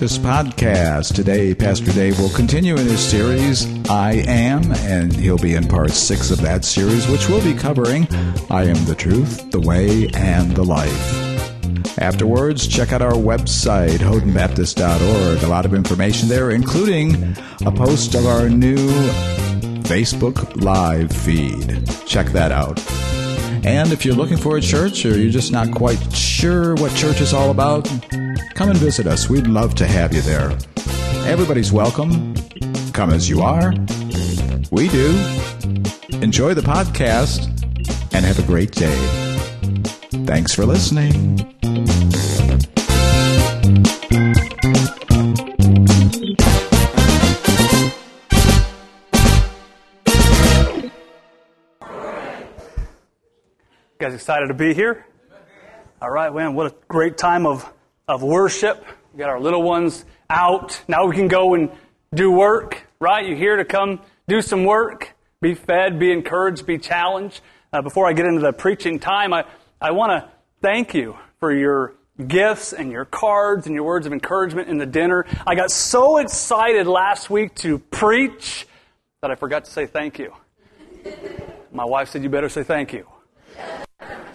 Baptist Podcast. Today, Pastor Dave will continue in his series, I Am, and he'll be in part six of that series, which we'll be covering I Am the Truth, the Way, and the Life. Afterwards, check out our website, houghtonbaptist.org. A lot of information there, including a post of our new Facebook Live feed. Check that out. And if you're looking for a church or you're just not quite sure what church is all about, come and visit us. We'd love to have you there. Everybody's welcome. Come as you are. We do. Enjoy the podcast and have a great day. Thanks for listening. You guys excited to be here? All right, man, what a great time of, of worship. We got our little ones out. Now we can go and do work, right? You're here to come do some work, be fed, be encouraged, be challenged. Uh, before I get into the preaching time, I, I want to thank you for your gifts and your cards and your words of encouragement in the dinner. I got so excited last week to preach that I forgot to say thank you. My wife said, You better say thank you.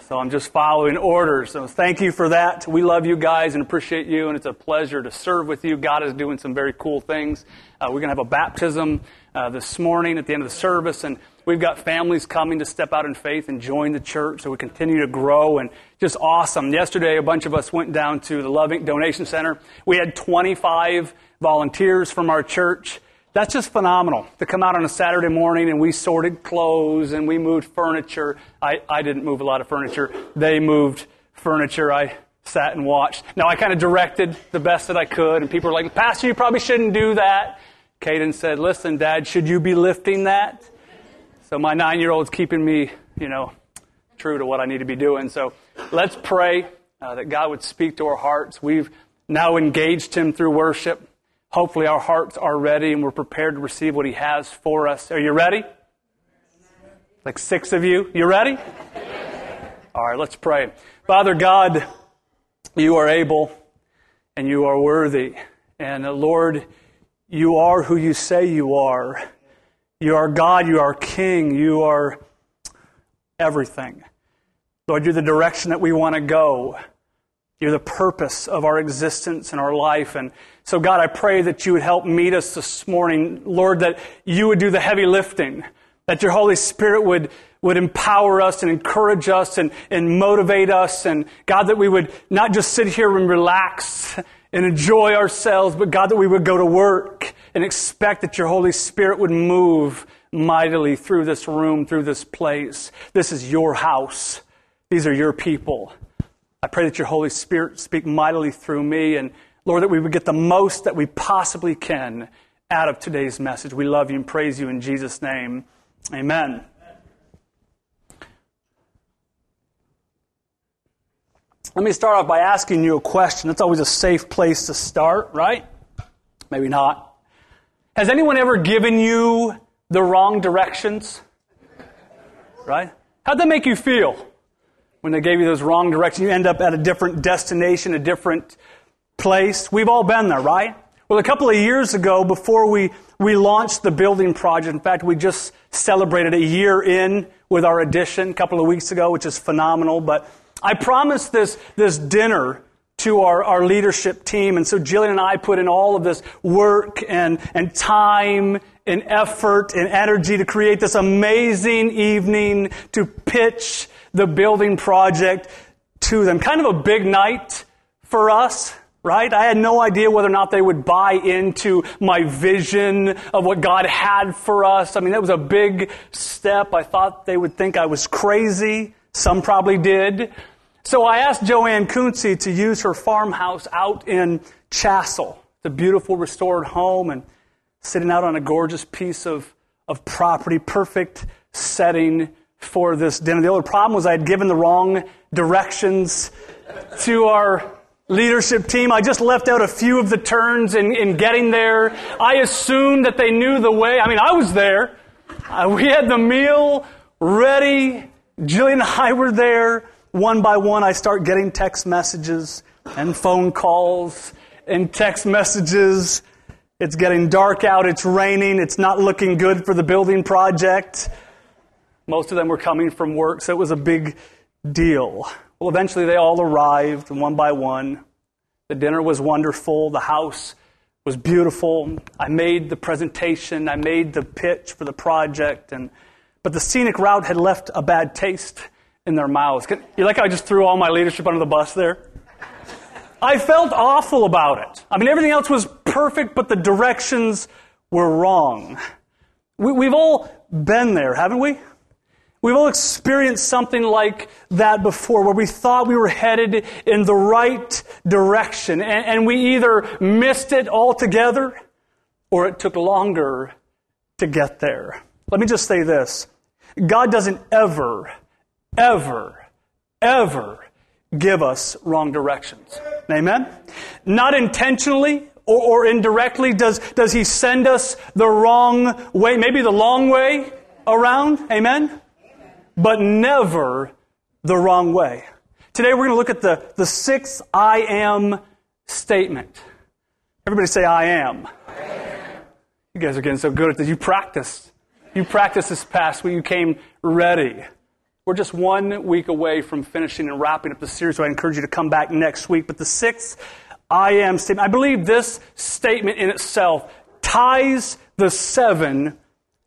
So I'm just following orders. So thank you for that. We love you guys and appreciate you, and it's a pleasure to serve with you. God is doing some very cool things. Uh, we're going to have a baptism uh, this morning at the end of the service, and we've got families coming to step out in faith and join the church. So we continue to grow and just awesome. Yesterday, a bunch of us went down to the Loving Donation Center. We had 25 volunteers from our church that's just phenomenal to come out on a Saturday morning and we sorted clothes and we moved furniture. I, I didn't move a lot of furniture. They moved furniture. I sat and watched. Now, I kind of directed the best that I could, and people were like, Pastor, you probably shouldn't do that. Caden said, Listen, Dad, should you be lifting that? So my nine year old's keeping me, you know, true to what I need to be doing. So let's pray uh, that God would speak to our hearts. We've now engaged Him through worship. Hopefully, our hearts are ready and we're prepared to receive what He has for us. Are you ready? Like six of you. You ready? All right, let's pray. Father God, you are able and you are worthy. And Lord, you are who you say you are. You are God, you are King, you are everything. Lord, you're the direction that we want to go. You're the purpose of our existence and our life. And so, God, I pray that you would help meet us this morning. Lord, that you would do the heavy lifting, that your Holy Spirit would, would empower us and encourage us and, and motivate us. And God, that we would not just sit here and relax and enjoy ourselves, but God, that we would go to work and expect that your Holy Spirit would move mightily through this room, through this place. This is your house. These are your people. I pray that your Holy Spirit speak mightily through me and Lord, that we would get the most that we possibly can out of today's message. We love you and praise you in Jesus' name. Amen. Let me start off by asking you a question. That's always a safe place to start, right? Maybe not. Has anyone ever given you the wrong directions? Right? How'd that make you feel? when they gave you those wrong directions. You end up at a different destination, a different place. We've all been there, right? Well, a couple of years ago, before we, we launched the building project, in fact, we just celebrated a year in with our addition a couple of weeks ago, which is phenomenal. But I promised this, this dinner to our, our leadership team. And so Jillian and I put in all of this work and, and time and effort and energy to create this amazing evening to pitch the building project to them. Kind of a big night for us, right? I had no idea whether or not they would buy into my vision of what God had for us. I mean, that was a big step. I thought they would think I was crazy. Some probably did. So I asked Joanne Kunze to use her farmhouse out in Chassell. It's a beautiful restored home and sitting out on a gorgeous piece of, of property, perfect setting for this dinner. The only problem was I had given the wrong directions to our leadership team. I just left out a few of the turns in, in getting there. I assumed that they knew the way. I mean, I was there. Uh, we had the meal ready. Jillian and I were there. One by one, I start getting text messages and phone calls and text messages. It's getting dark out. It's raining. It's not looking good for the building project. Most of them were coming from work, so it was a big deal. Well, eventually they all arrived one by one. The dinner was wonderful. The house was beautiful. I made the presentation. I made the pitch for the project. And, but the scenic route had left a bad taste in their mouths. You like how I just threw all my leadership under the bus there? I felt awful about it. I mean, everything else was perfect, but the directions were wrong. We, have all been there, haven't we? We've all experienced something like that before, where we thought we were headed in the right direction, and, and we either missed it altogether or it took longer to get there. Let me just say this God doesn't ever, ever, ever give us wrong directions. Amen? Not intentionally or, or, indirectly does, does He send us the wrong way, maybe the long way around. Amen? but never the wrong way. Today we're going to look at the, the sixth I am statement. Everybody say, I am. I am. You guys are getting so good at this. You practiced. You practiced this past week. You came ready. We're just one week away from finishing and wrapping up the series, so I encourage you to come back next week. But the sixth I am statement, I believe this statement in itself ties the seven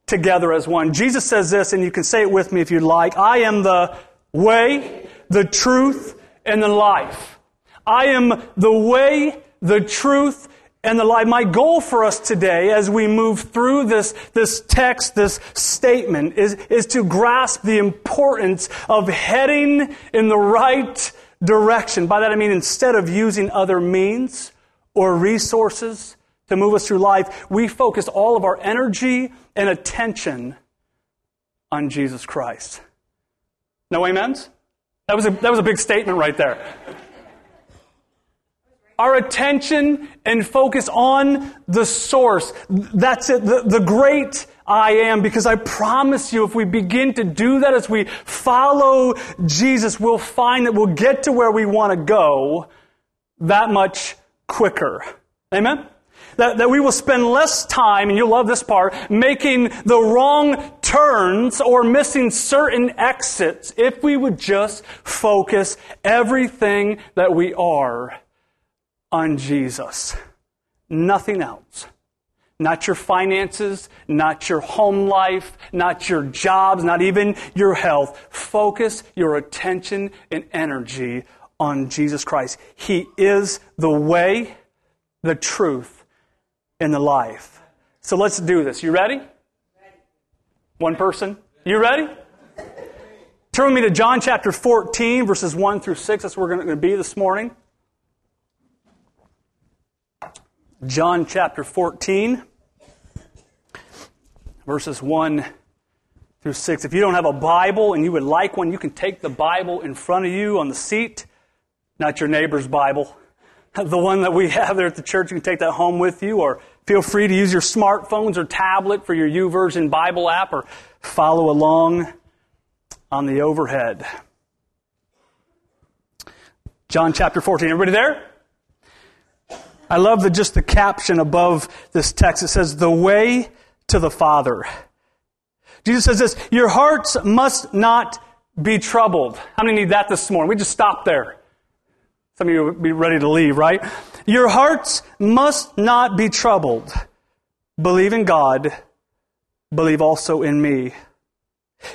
together as one. Jesus says this, and you can say it with me if you'd like. I am the way, the truth, and the life. I am the way, the truth, and the. My goal for us today as we move through this, this text, this statement, is, is to grasp the importance of heading in the right direction. By that I mean instead of using other means or resources to move us through life, we focus all of our energy and attention on Jesus Christ. No amens? That was a, that was a big statement right there. Our attention and focus on the source. That's it, the, the great I am, because I promise you, if we begin to do that, as we follow Jesus, we'll find that we'll get to where we want to go that much quicker. Amen? that, that we will spend less time, and you'll love this part, making the wrong turns or missing certain exits if we would just focus everything that we are on Jesus. Nothing else. Not your finances, not your home life, not your jobs, not even your health. Focus your attention and energy on Jesus Christ. He is the way, the truth, and the life. So let's do this. You ready? One person. You ready? Turn with me to John chapter 14, verses 1 through 6. That's where we're going to be this morning. John chapter 14, verses 1 through 6. If you don't have a Bible and you would like one, you can take the Bible in front of you on the seat, not your neighbor's Bible the one that we have there at the church. You can take that home with you, or feel free to use your smartphones or tablet for your YouVersion Bible app, or follow along on the overhead. John chapter 14. Everybody there? I love the, just the caption above this text. It says, The way to the Father. Jesus says this, Your hearts must not be troubled. How many need that this morning? We just stop there. Some of you would be ready to leave, right? Your hearts must not be troubled. Believe in God. Believe also in me.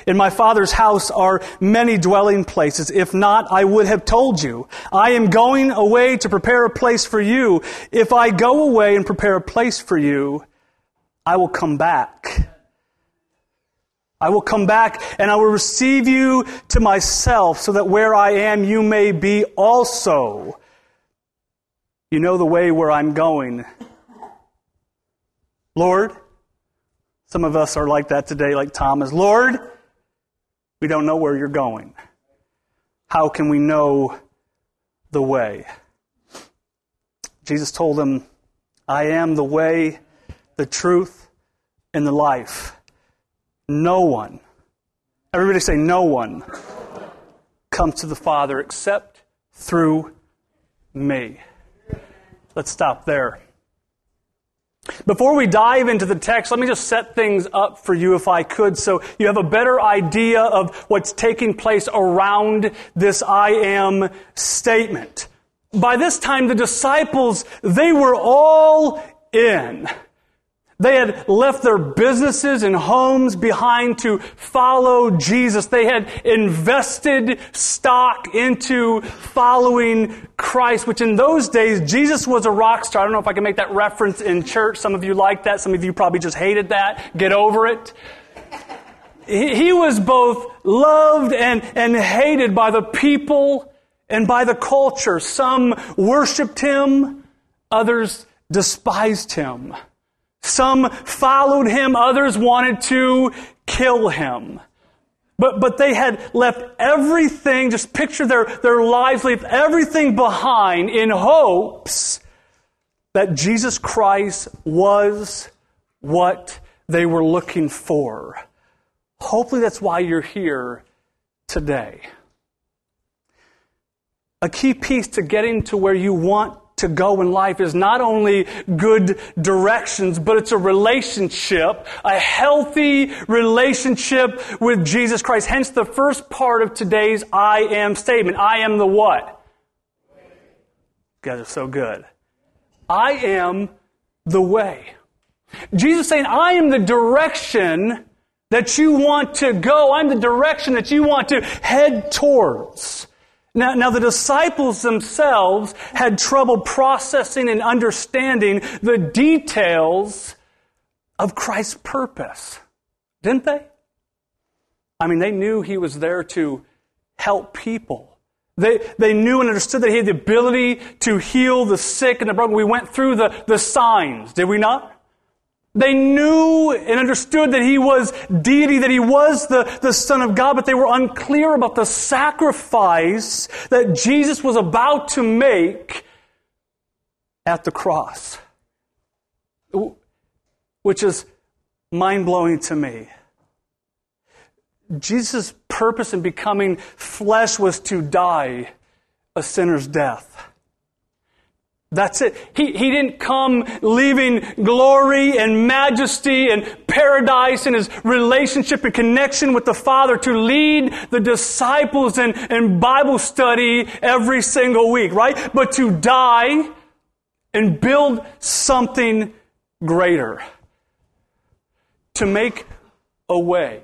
In my Father's house are many dwelling places. If not, I would have told you. I am going away to prepare a place for you. If I go away and prepare a place for you, I will come back I will come back and I will receive you to myself so that where I am you may be also. You know the way where I'm going. Lord, some of us are like that today, like Thomas. Lord, we don't know where you're going. How can we know the way? Jesus told them, I am the way, the truth, and the life. No one, everybody say, no one comes to the Father except through me. Let's stop there. Before we dive into the text, let me just set things up for you if I could so you have a better idea of what's taking place around this I am statement. By this time, the disciples, they were all in. They had left their businesses and homes behind to follow Jesus. They had invested stock into following Christ, which in those days, Jesus was a rock star. I don't know if I can make that reference in church. Some of you like that. Some of you probably just hated that. Get over it. He was both loved and, and hated by the people and by the culture. Some worshiped him. Others despised him. Some followed him, others wanted to kill him. But, but they had left everything, just picture their, their lives, leave everything behind in hopes that Jesus Christ was what they were looking for. Hopefully that's why you're here today. A key piece to getting to where you want to go in life is not only good directions, but it's a relationship, a healthy relationship with Jesus Christ. Hence the first part of today's I am statement. I am the what? You guys are so good. I am the way. Jesus saying, I am the direction that you want to go. I'm the direction that you want to head towards. Now, now the disciples themselves had trouble processing and understanding the details of Christ's purpose. Didn't they? I mean, they knew he was there to help people. They, they knew and understood that he had the ability to heal the sick and the broken. We went through the, the signs, did we not? They knew and understood that he was deity, that he was the, the Son of God, but they were unclear about the sacrifice that Jesus was about to make at the cross. Which is mind blowing to me. Jesus' purpose in becoming flesh was to die a sinner's death. That's it. He, he didn't come leaving glory and majesty and paradise and his relationship and connection with the Father to lead the disciples in, in Bible study every single week, right? But to die and build something greater. To make a way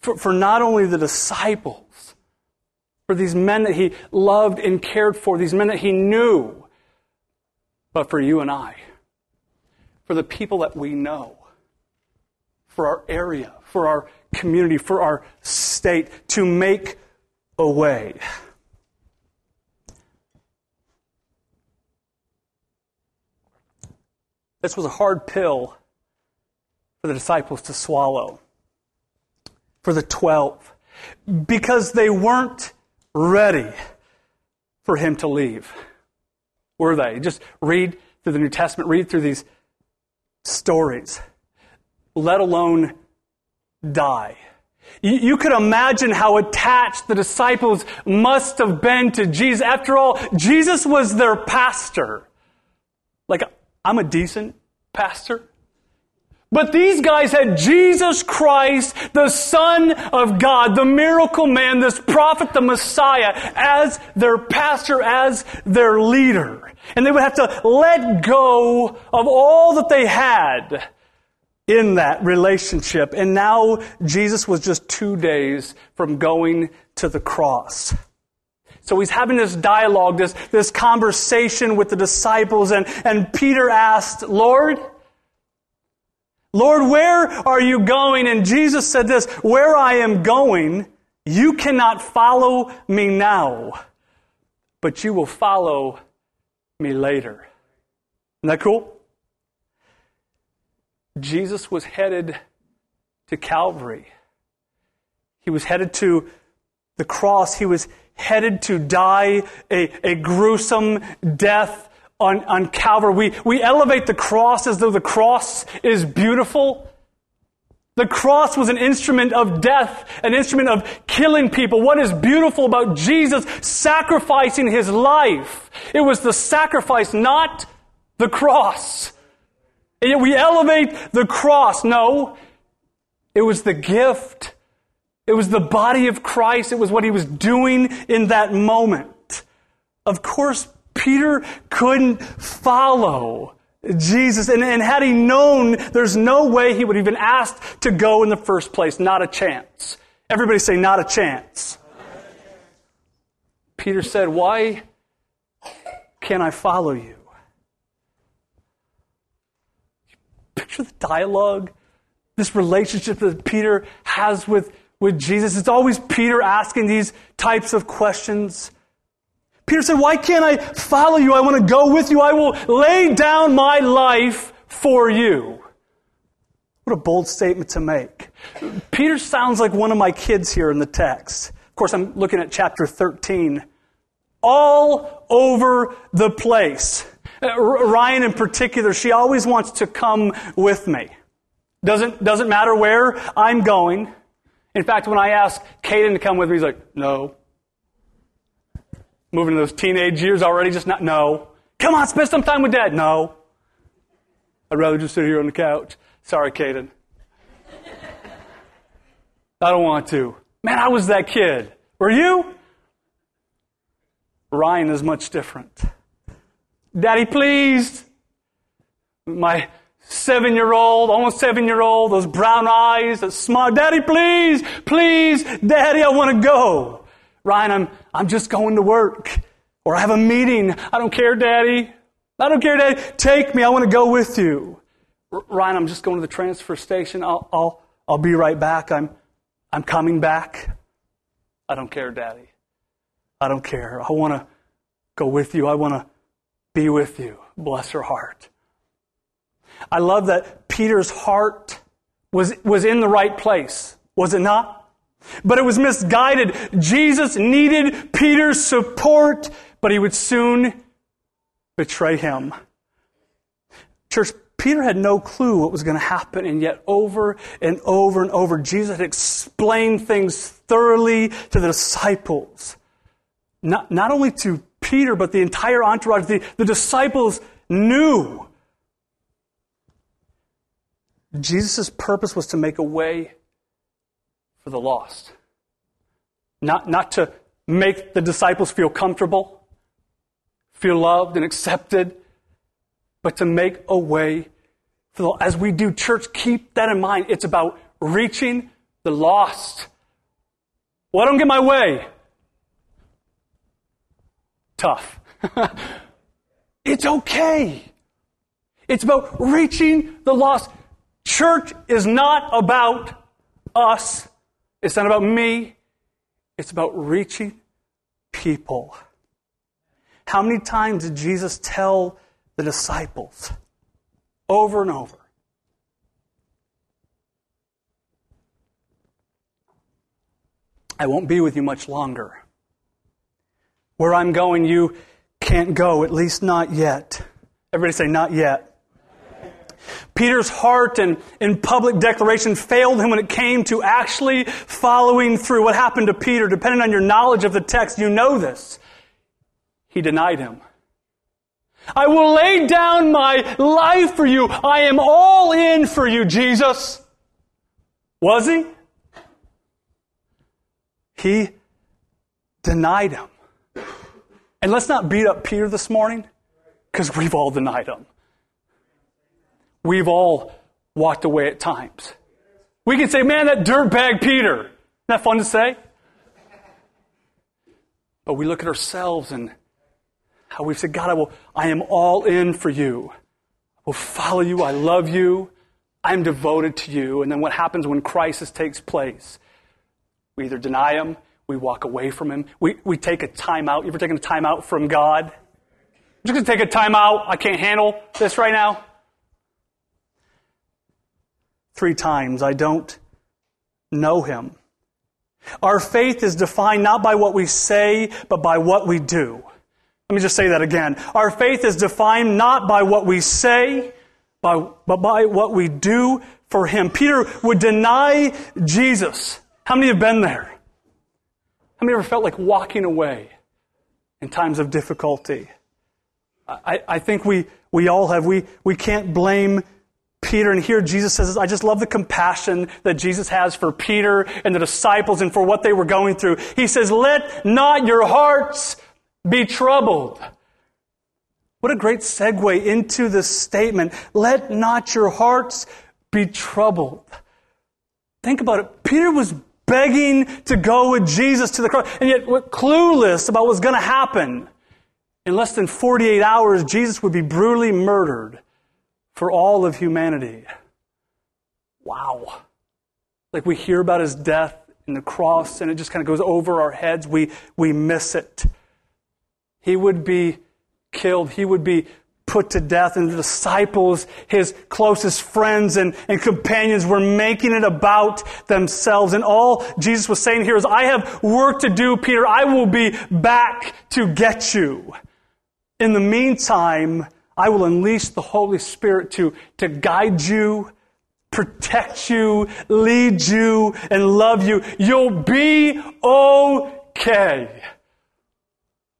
for, for not only the disciples, for these men that he loved and cared for, these men that he knew but for you and I, for the people that we know, for our area, for our community, for our state, to make a way. This was a hard pill for the disciples to swallow, for the 12, because they weren't ready for him to leave were they? Just read through the New Testament, read through these stories, let alone die. You, could imagine how attached the disciples must have been to Jesus. After all, Jesus was their pastor. Like, I'm a decent pastor. But these guys had Jesus Christ, the Son of God, the miracle man, this prophet, the Messiah, as their pastor, as their leader. And they would have to let go of all that they had in that relationship. And now Jesus was just two days from going to the cross. So he's having this dialogue, this, this conversation with the disciples, and, and Peter asked, Lord, Lord, where are you going? And Jesus said this, where I am going, you cannot follow me now, but you will follow me later. Isn't that cool? Jesus was headed to Calvary. He was headed to the cross. He was headed to die a, a gruesome death on, on Calvary. We, we elevate the cross as though the cross is beautiful. The cross was an instrument of death, an instrument of killing people. What is beautiful about Jesus sacrificing his life? It was the sacrifice, not the cross. And yet we elevate the cross. No, it was the gift. It was the body of Christ. It was what he was doing in that moment. Of course, Peter couldn't follow Jesus. And, and had he known, there's no way he would have been asked to go in the first place. Not a chance. Everybody say, not a chance. Peter said, Why can't I follow you? Picture the dialogue, this relationship that Peter has with, with Jesus. It's always Peter asking these types of questions. Peter said, Why can't I follow you? I want to go with you. I will lay down my life for you. What a bold statement to make. Peter sounds like one of my kids here in the text. Of course, I'm looking at chapter 13. All over the place. Uh, Ryan, in particular, she always wants to come with me. Doesn't, doesn't matter where I'm going. In fact, when I ask Caden to come with me, he's like, no moving to those teenage years already, just not, no. Come on, spend some time with dad. No. I'd rather just sit here on the couch. Sorry, Caden. I don't want to. Man, I was that kid. Were you? Ryan is much different. Daddy, please. My seven year old, almost seven year old, those brown eyes, that smile. Daddy, please, please, Daddy, I want to go. Ryan, I'm, I'm just going to work. Or I have a meeting. I don't care, Daddy. I don't care, Daddy. Take me. I want to go with you. Ryan, I'm just going to the transfer station. I'll, I'll, I'll be right back. I'm, I'm coming back. I don't care, Daddy. I don't care. I want to go with you. I want to be with you. Bless her heart. I love that Peter's heart was, was in the right place. Was it not? But it was misguided. Jesus needed Peter's support, but he would soon betray him. Church, Peter had no clue what was going to happen, and yet over and over and over, Jesus had explained things thoroughly to the disciples. Not, not only to Peter, but the entire entourage. The, the disciples knew Jesus' purpose was to make a way for the lost. Not, not to make the disciples feel comfortable, feel loved and accepted, but to make a way for the, as we do church, keep that in mind. It's about reaching the lost. Well, I don't get my way. Tough. it's okay. It's about reaching the lost. Church is not about us. It's not about me. It's about reaching people. How many times did Jesus tell the disciples over and over? I won't be with you much longer. Where I'm going, you can't go, at least not yet. Everybody say, not yet. Peter's heart and, and public declaration failed him when it came to actually following through. What happened to Peter? Depending on your knowledge of the text, you know this. He denied him. I will lay down my life for you. I am all in for you, Jesus. Was he? He denied him. And let's not beat up Peter this morning, because we've all denied him. We've all walked away at times. We can say, man, that dirtbag Peter. Isn't that fun to say? But we look at ourselves and how we've said, God, I will, I am all in for you. I will follow you. I love you. I'm devoted to you. And then what happens when crisis takes place? We either deny him, we walk away from him, we, we take a time out. You ever taken a time out from God? I'm just going to take a time out. I can't handle this right now three times. I don't know him. Our faith is defined not by what we say, but by what we do. Let me just say that again. Our faith is defined not by what we say, but by what we do for Him. Peter would deny Jesus. How many have been there? How many ever felt like walking away in times of difficulty? I, I think we, we all have. We, we can't blame Peter. And here Jesus says, I just love the compassion that Jesus has for Peter and the disciples and for what they were going through. He says, Let not your hearts be troubled. What a great segue into this statement. Let not your hearts be troubled. Think about it. Peter was begging to go with Jesus to the cross, and yet clueless about what's going to happen. In less than 48 hours, Jesus would be brutally murdered for all of humanity. Wow. Like we hear about his death in the cross, and it just kind of goes over our heads. We, we miss it. He would be killed. He would be put to death, and the disciples, his closest friends and, and companions, were making it about themselves. And all Jesus was saying here is, I have work to do, Peter. I will be back to get you. In the meantime, I will unleash the Holy Spirit to, to guide you, protect you, lead you, and love you. You'll be okay.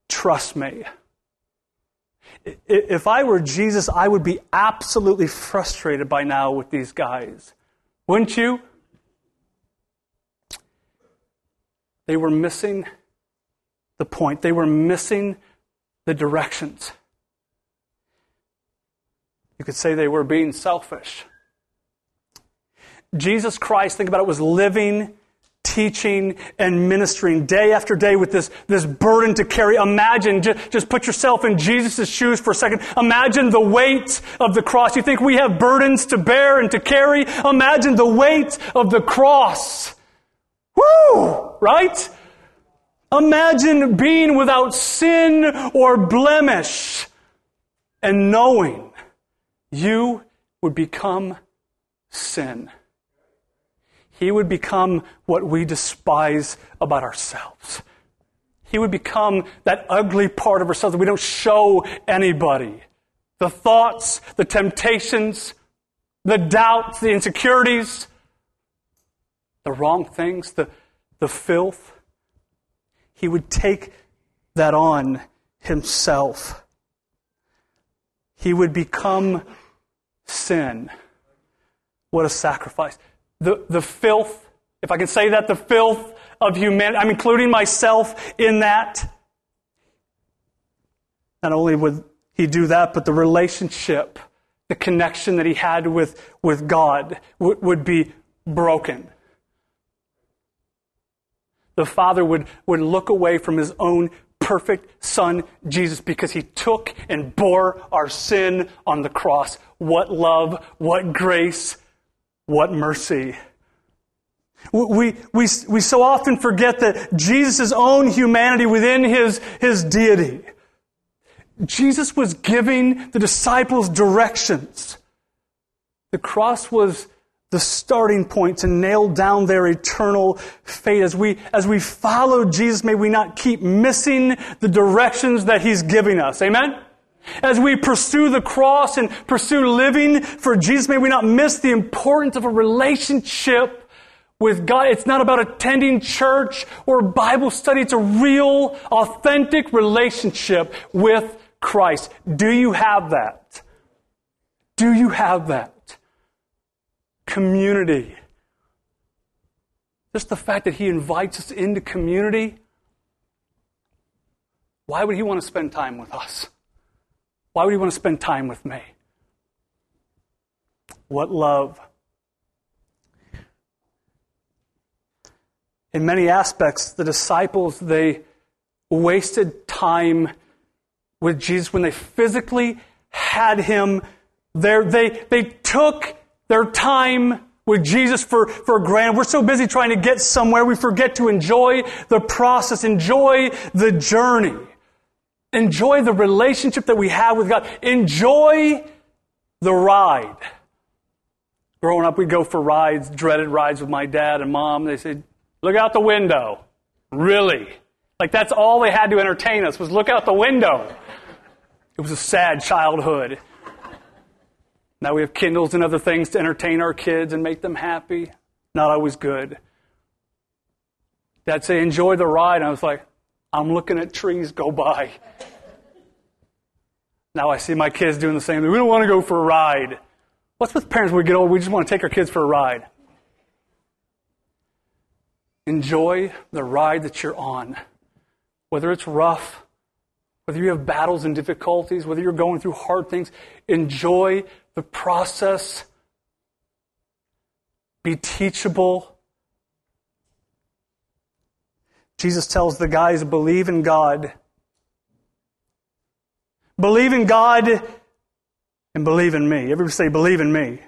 Trust me. If I were Jesus, I would be absolutely frustrated by now with these guys. Wouldn't you? They were missing the point. They were missing the directions. You could say they were being selfish. Jesus Christ, think about it, was living teaching and ministering day after day with this, this burden to carry. Imagine, just, just put yourself in Jesus' shoes for a second. Imagine the weight of the cross. You think we have burdens to bear and to carry? Imagine the weight of the cross. Woo! Right? Imagine being without sin or blemish and knowing you would become sin he would become what we despise about ourselves. He would become that ugly part of ourselves that we don't show anybody. The thoughts, the temptations, the doubts, the insecurities, the wrong things, the, the filth. He would take that on himself. He would become sin. What a sacrifice the, the filth, if I can say that, the filth of humanity. I'm including myself in that. Not only would he do that, but the relationship, the connection that he had with, with God would, would be broken. The Father would, would look away from his own perfect Son, Jesus, because he took and bore our sin on the cross. What love, what grace, what mercy. We, we, we so often forget that Jesus' own humanity within his, his deity. Jesus was giving the disciples directions. The cross was the starting point to nail down their eternal fate. As we, as we follow Jesus, may we not keep missing the directions that he's giving us. Amen? As we pursue the cross and pursue living for Jesus, may we not miss the importance of a relationship with God. It's not about attending church or Bible study. It's a real, authentic relationship with Christ. Do you have that? Do you have that? Community. Just the fact that He invites us into community. Why would He want to spend time with us? Why would he want to spend time with me? What love. In many aspects, the disciples, they wasted time with Jesus when they physically had him there. They, they took their time with Jesus for, for granted. We're so busy trying to get somewhere, we forget to enjoy the process, enjoy the journey. Enjoy the relationship that we have with God. Enjoy the ride. Growing up, we'd go for rides, dreaded rides with my dad and mom. They said, Look out the window. Really? Like that's all they had to entertain us was look out the window. It was a sad childhood. Now we have Kindles and other things to entertain our kids and make them happy. Not always good. Dad say, enjoy the ride. And I was like, I'm looking at trees go by. Now I see my kids doing the same thing. We don't want to go for a ride. What's with parents when we get old? We just want to take our kids for a ride. Enjoy the ride that you're on. Whether it's rough, whether you have battles and difficulties, whether you're going through hard things, enjoy the process. Be teachable. Jesus tells the guys, believe in God. Believe in God and believe in me. Everybody say, believe in me.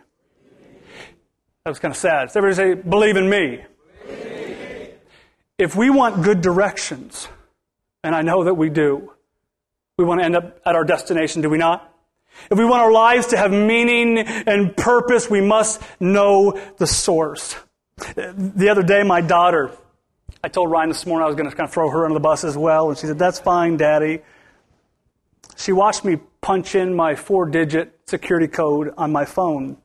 That was kind of sad. everybody say, believe in me. If we want good directions, and I know that we do, we want to end up at our destination, do we not? If we want our lives to have meaning and purpose, we must know the source. The other day, my daughter, I told Ryan this morning I was going to kind of throw her under the bus as well, and she said, That's fine, Daddy. She watched me punch in my four digit security code on my phone.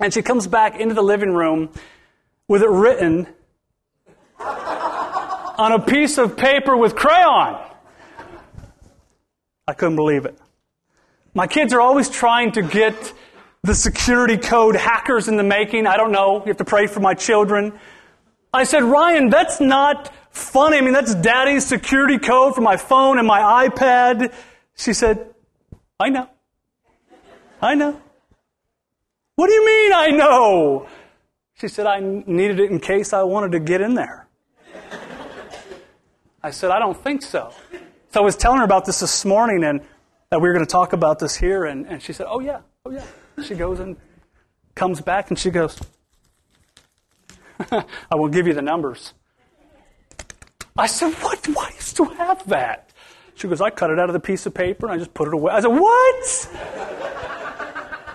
And she comes back into the living room with it written on a piece of paper with crayon. I couldn't believe it. My kids are always trying to get the security code hackers in the making. I don't know. You have to pray for my children. I said, Ryan, that's not funny. I mean, that's daddy's security code for my phone and my iPad. She said, I know. I know. What do you mean I know? She said, I needed it in case I wanted to get in there. I said, I don't think so. So I was telling her about this this morning and that we were going to talk about this here. And, and she said, Oh, yeah, oh, yeah. She goes and comes back and she goes, I will give you the numbers. I said, What? Why do you still have that? She goes, I cut it out of the piece of paper and I just put it away. I said, What?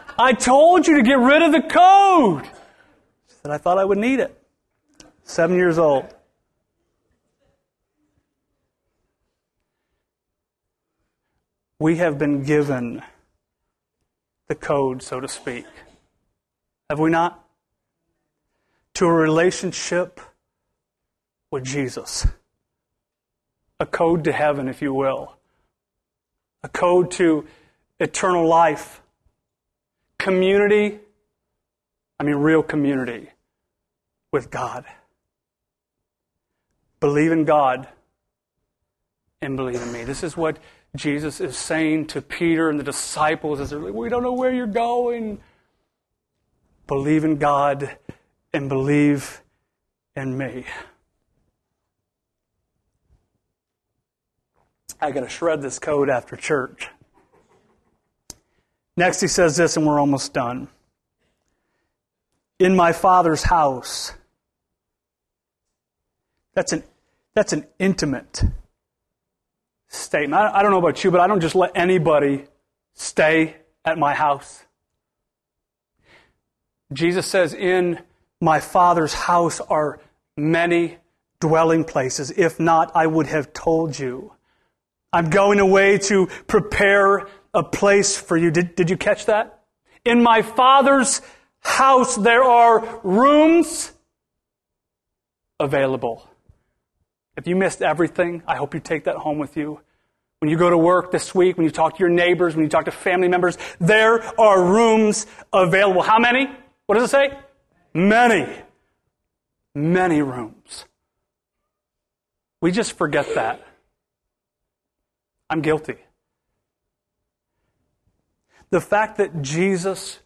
I told you to get rid of the code. She said, I thought I would need it. Seven years old. We have been given the code, so to speak. Have we not? To a relationship with Jesus a code to heaven, if you will, a code to eternal life, community, I mean, real community with God. Believe in God and believe in me. This is what Jesus is saying to Peter and the disciples as they're like, we don't know where you're going. Believe in God and believe in me. I got to shred this code after church. Next, he says this, and we're almost done. In my father's house. That's an, that's an intimate statement. I, don't know about you, but I don't just let anybody stay at my house. Jesus says, In my father's house are many dwelling places. If not, I would have told you. I'm going away to prepare a place for you. Did, did you catch that? In my Father's house, there are rooms available. If you missed everything, I hope you take that home with you. When you go to work this week, when you talk to your neighbors, when you talk to family members, there are rooms available. How many? What does it say? Many. Many rooms. We just forget that. I'm guilty. The fact that Jesus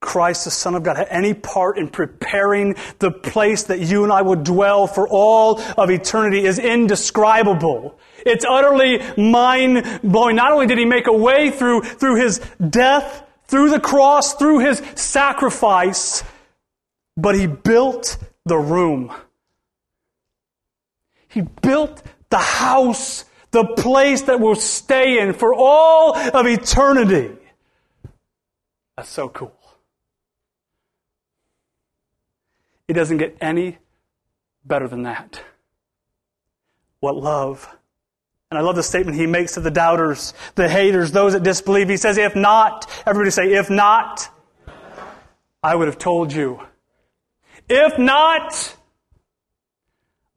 Christ, the Son of God, had any part in preparing the place that you and I would dwell for all of eternity is indescribable. It's utterly mind blowing. Not only did He make a way through, through His death, through the cross, through His sacrifice, but He built the room. He built the house the place that we'll stay in for all of eternity. That's so cool. It doesn't get any better than that. What love. And I love the statement he makes to the doubters, the haters, those that disbelieve. He says, if not, everybody say, if not, I would have told you. If not,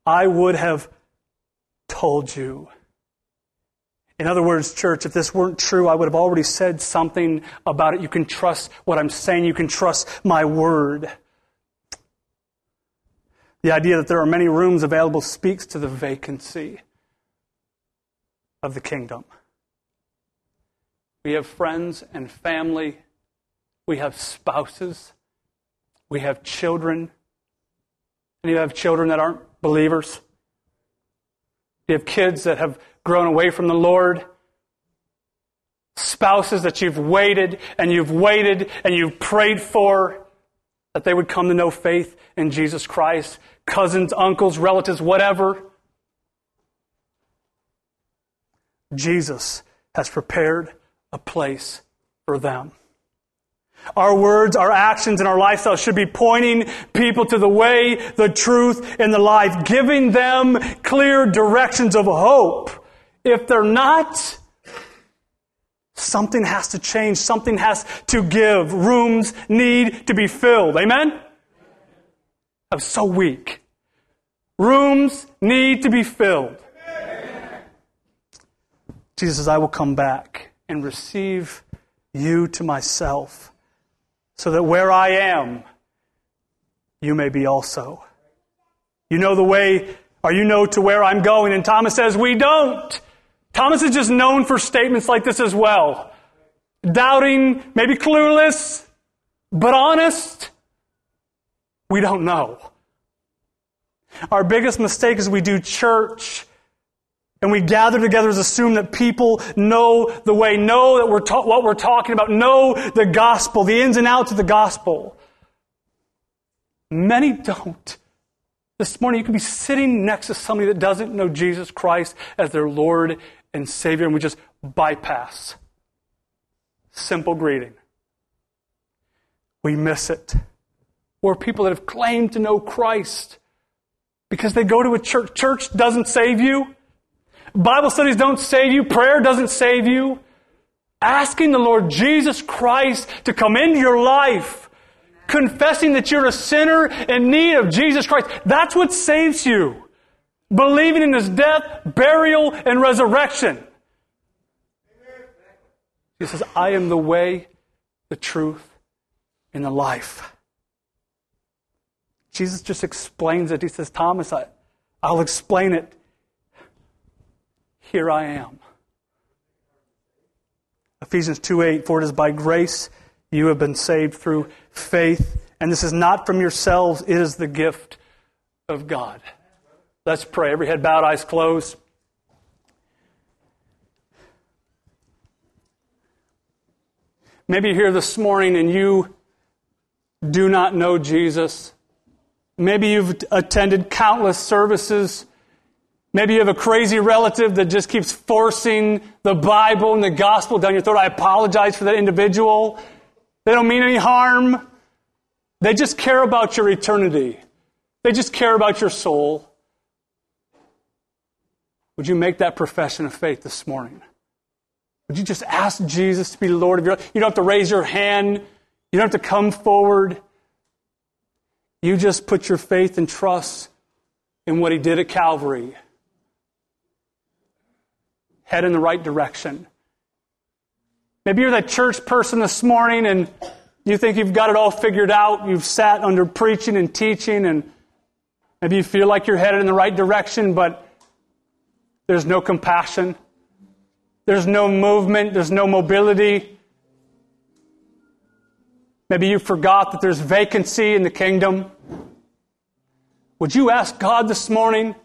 I would have told you. In other words, church, if this weren't true, I would have already said something about it. You can trust what I'm saying. You can trust my word. The idea that there are many rooms available speaks to the vacancy of the kingdom. We have friends and family. We have spouses. We have children. And you have children that aren't believers. You have kids that have grown away from the Lord. Spouses that you've waited and you've waited and you've prayed for that they would come to know faith in Jesus Christ. Cousins, uncles, relatives, whatever. Jesus has prepared a place for them. Our words, our actions, and our lifestyle should be pointing people to the way, the truth, and the life, giving them clear directions of hope. If they're not, something has to change. Something has to give. Rooms need to be filled. Amen? I'm so weak. Rooms need to be filled. Jesus says, I will come back and receive you to myself so that where I am, you may be also. You know the way, or you know to where I'm going. And Thomas says, We don't. Thomas is just known for statements like this as well. Doubting, maybe clueless, but honest. We don't know. Our biggest mistake is we do church and we gather together is assume that people know the way, know that we're ta- what we're talking about, know the gospel, the ins and outs of the gospel. Many don't. This morning you could be sitting next to somebody that doesn't know Jesus Christ as their Lord and Savior, and we just bypass. Simple greeting. We miss it. Or people that have claimed to know Christ because they go to a church. Church doesn't save you. Bible studies don't save you. Prayer doesn't save you. Asking the Lord Jesus Christ to come into your life, confessing that you're a sinner in need of Jesus Christ, that's what saves you. Believing in His death, burial, and resurrection. He says, I am the way, the truth, and the life. Jesus just explains it. He says, Thomas, I, I'll explain it here I am. Ephesians 2 8, for it is by grace you have been saved through faith, and this is not from yourselves, it is the gift of God. Let's pray. Every head bowed, eyes closed. Maybe you're here this morning and you do not know Jesus. Maybe you've attended countless services Maybe you have a crazy relative that just keeps forcing the Bible and the gospel down your throat. I apologize for that individual. They don't mean any harm. They just care about your eternity. They just care about your soul. Would you make that profession of faith this morning? Would you just ask Jesus to be the Lord of your life? You don't have to raise your hand. You don't have to come forward. You just put your faith and trust in what he did at Calvary head in the right direction. Maybe you're that church person this morning and you think you've got it all figured out. You've sat under preaching and teaching, and maybe you feel like you're headed in the right direction, but there's no compassion. There's no movement. There's no mobility. Maybe you forgot that there's vacancy in the kingdom. Would you ask God this morning,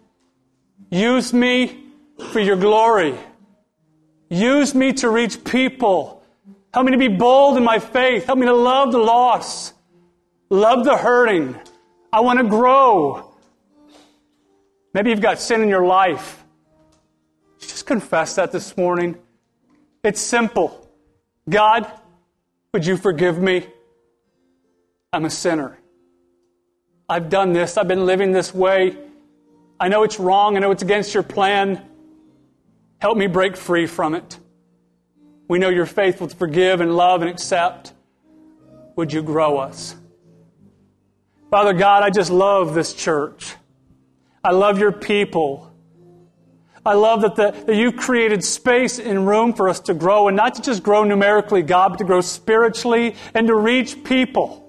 use me for your glory? Use me to reach people. Help me to be bold in my faith. Help me to love the lost, love the hurting. I want to grow. Maybe you've got sin in your life. Just confess that this morning. It's simple. God, would you forgive me? I'm a sinner. I've done this. I've been living this way. I know it's wrong. I know it's against your plan. Help me break free from it. We know you're faithful to forgive and love and accept. Would you grow us? Father God, I just love this church. I love your people. I love that, the, that you've created space and room for us to grow, and not to just grow numerically, God, but to grow spiritually and to reach people.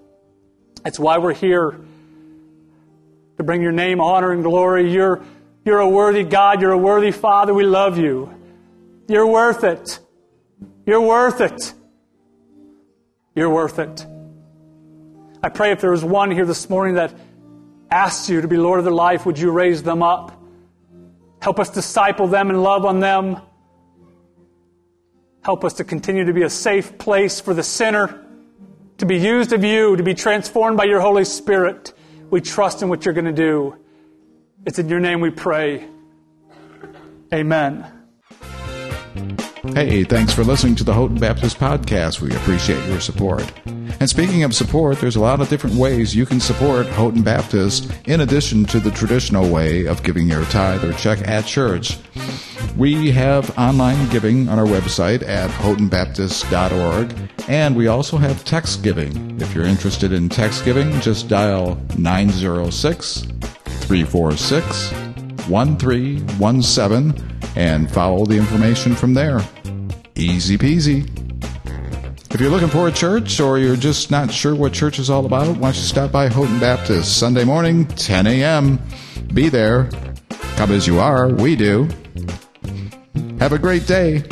That's why we're here to bring your name honor and glory. You're, you're a worthy God. You're a worthy Father. We love you. You're worth it. You're worth it. You're worth it. I pray if there was one here this morning that asked you to be Lord of their life, would you raise them up? Help us disciple them and love on them. Help us to continue to be a safe place for the sinner, to be used of you, to be transformed by your Holy Spirit. We trust in what you're going to do. It's in your name we pray. Amen. Hey, thanks for listening to the Houghton Baptist Podcast. We appreciate your support. And speaking of support, there's a lot of different ways you can support Houghton Baptist in addition to the traditional way of giving your tithe or check at church. We have online giving on our website at houghtonbaptist.org, and we also have text giving. If you're interested in text giving, just dial 906 346 1317 and follow the information from there. Easy peasy. If you're looking for a church or you're just not sure what church is all about, why don't you stop by Houghton Baptist Sunday morning, 10 a.m. Be there. Come as you are, we do. Have a great day.